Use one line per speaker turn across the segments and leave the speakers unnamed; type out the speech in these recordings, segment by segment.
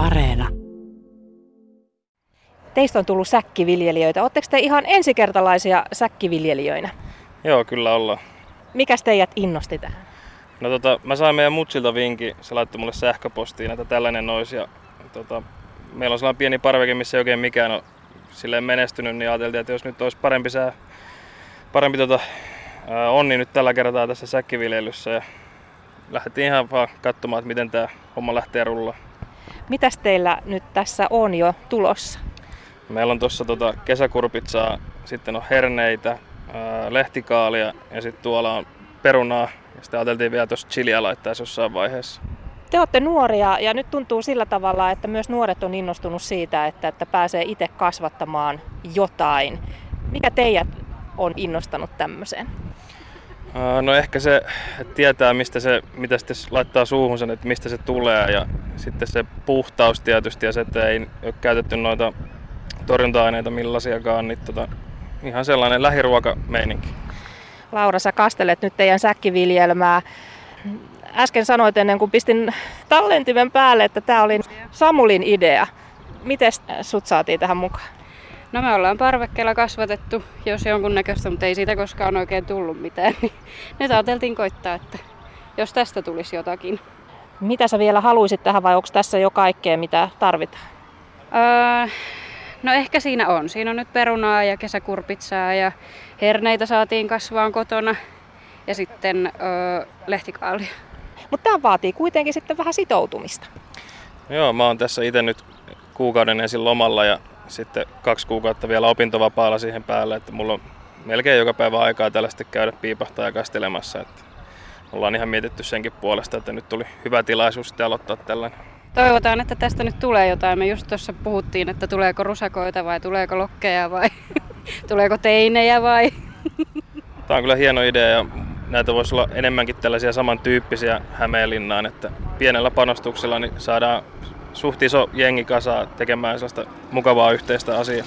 Areena.
Teistä on tullut säkkiviljelijöitä. Oletteko te ihan ensikertalaisia säkkiviljelijöinä?
Joo, kyllä ollaan.
Mikäs teidät innosti tähän?
No tota, mä sain meidän mutsilta vinki, se laittoi mulle sähköpostiin, että tällainen olisi. Ja, tota, meillä on sellainen pieni parveke, missä ei oikein mikään ole silleen menestynyt, niin ajateltiin, että jos nyt olisi parempi sää, parempi tota, onni nyt tällä kertaa tässä säkkiviljelyssä. Ja lähdettiin ihan vaan katsomaan, että miten tämä homma lähtee rullaan.
Mitäs teillä nyt tässä on jo tulossa?
Meillä on tuossa tota kesäkurpitsaa, sitten on herneitä, ää, lehtikaalia ja sitten tuolla on perunaa. Ja sitten ajateltiin vielä tuossa chiliä laittaa jossain vaiheessa.
Te olette nuoria ja nyt tuntuu sillä tavalla, että myös nuoret on innostunut siitä, että, että pääsee itse kasvattamaan jotain. Mikä teidät on innostanut tämmöiseen?
No ehkä se, tietää mistä se, mitä sitten laittaa suuhun sen, että mistä se tulee ja sitten se puhtaus tietysti ja se, että ei ole käytetty noita torjunta-aineita millaisiakaan, niin tota, ihan sellainen lähiruokameininki.
Laura, sä kastelet nyt teidän säkkiviljelmää. Äsken sanoit ennen kuin pistin tallentimen päälle, että tämä oli Samulin idea. Miten sut saatiin tähän mukaan?
No me ollaan parvekkeella kasvatettu, jos jonkunnäköistä, mutta ei siitä koskaan oikein tullut mitään. Niin nyt ajateltiin koittaa, että jos tästä tulisi jotakin.
Mitä sä vielä haluaisit tähän vai onko tässä jo kaikkea, mitä tarvitaan?
Öö, no ehkä siinä on. Siinä on nyt perunaa ja kesäkurpitsaa ja herneitä saatiin kasvaan kotona ja sitten öö, lehtikaalia.
Mutta tämä vaatii kuitenkin sitten vähän sitoutumista.
Joo, mä oon tässä itse nyt kuukauden ensin lomalla ja sitten kaksi kuukautta vielä opintovapaalla siihen päälle, että mulla on melkein joka päivä aikaa tällaista käydä piipahtaa ja kastelemassa. Että ollaan ihan mietitty senkin puolesta, että nyt tuli hyvä tilaisuus sitten aloittaa tällainen.
Toivotaan, että tästä nyt tulee jotain. Me just tuossa puhuttiin, että tuleeko rusakoita vai tuleeko lokkeja vai tuleeko teinejä vai...
Tämä on kyllä hieno idea ja näitä voisi olla enemmänkin tällaisia samantyyppisiä Hämeenlinnaan, että pienellä panostuksella niin saadaan suht iso jengi kasaa tekemään sellaista mukavaa yhteistä asiaa.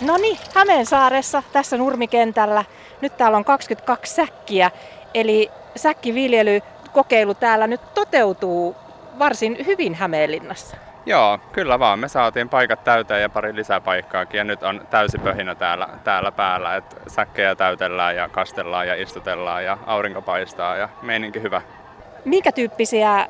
No niin, Hämeensaaressa, tässä nurmikentällä. Nyt täällä on 22 säkkiä, eli säkkiviljelykokeilu täällä nyt toteutuu varsin hyvin Hämeenlinnassa.
Joo, kyllä vaan. Me saatiin paikat täyteen ja pari lisäpaikkaakin ja nyt on täysi pöhinä täällä, täällä päällä. Et säkkejä täytellään ja kastellaan ja istutellaan ja aurinko paistaa ja meininki hyvä.
Minkä tyyppisiä äh,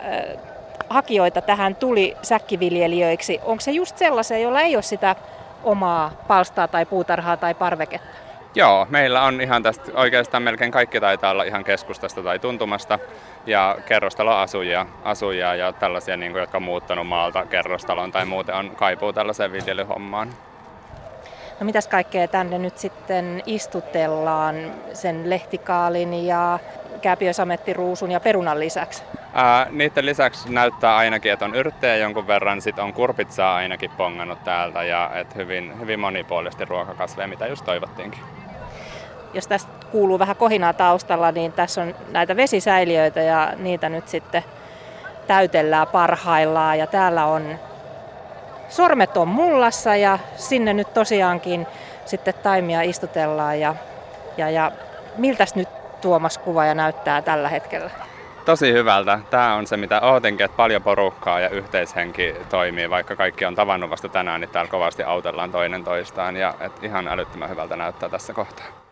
hakijoita tähän tuli säkkiviljelijöiksi? Onko se just sellaisia, joilla ei ole sitä omaa palstaa tai puutarhaa tai parveketta?
Joo, meillä on ihan tästä oikeastaan melkein kaikki taitaa olla ihan keskustasta tai tuntumasta ja kerrostaloasujia asujia ja tällaisia, niin kuin, jotka on muuttanut maalta kerrostaloon tai muuten on kaipuu tällaiseen viljelyhommaan.
No mitäs kaikkea tänne nyt sitten istutellaan sen lehtikaalin ja kääpiösamettiruusun ja perunan lisäksi?
Ää, niiden lisäksi näyttää ainakin, että on yrttejä jonkun verran, sit on kurpitsaa ainakin pongannut täältä ja et hyvin, hyvin monipuolisesti ruokakasveja, mitä just toivottiinkin.
Jos tästä kuuluu vähän kohinaa taustalla, niin tässä on näitä vesisäiliöitä ja niitä nyt sitten täytellään parhaillaan. Ja täällä on sormet on mullassa ja sinne nyt tosiaankin sitten taimia istutellaan. Ja, ja, ja miltäs nyt Tuomas kuva ja näyttää tällä hetkellä?
Tosi hyvältä. Tämä on se, mitä ootinkin, että paljon porukkaa ja yhteishenki toimii. Vaikka kaikki on tavannut vasta tänään, niin täällä kovasti autellaan toinen toistaan. Ja et ihan älyttömän hyvältä näyttää tässä kohtaa.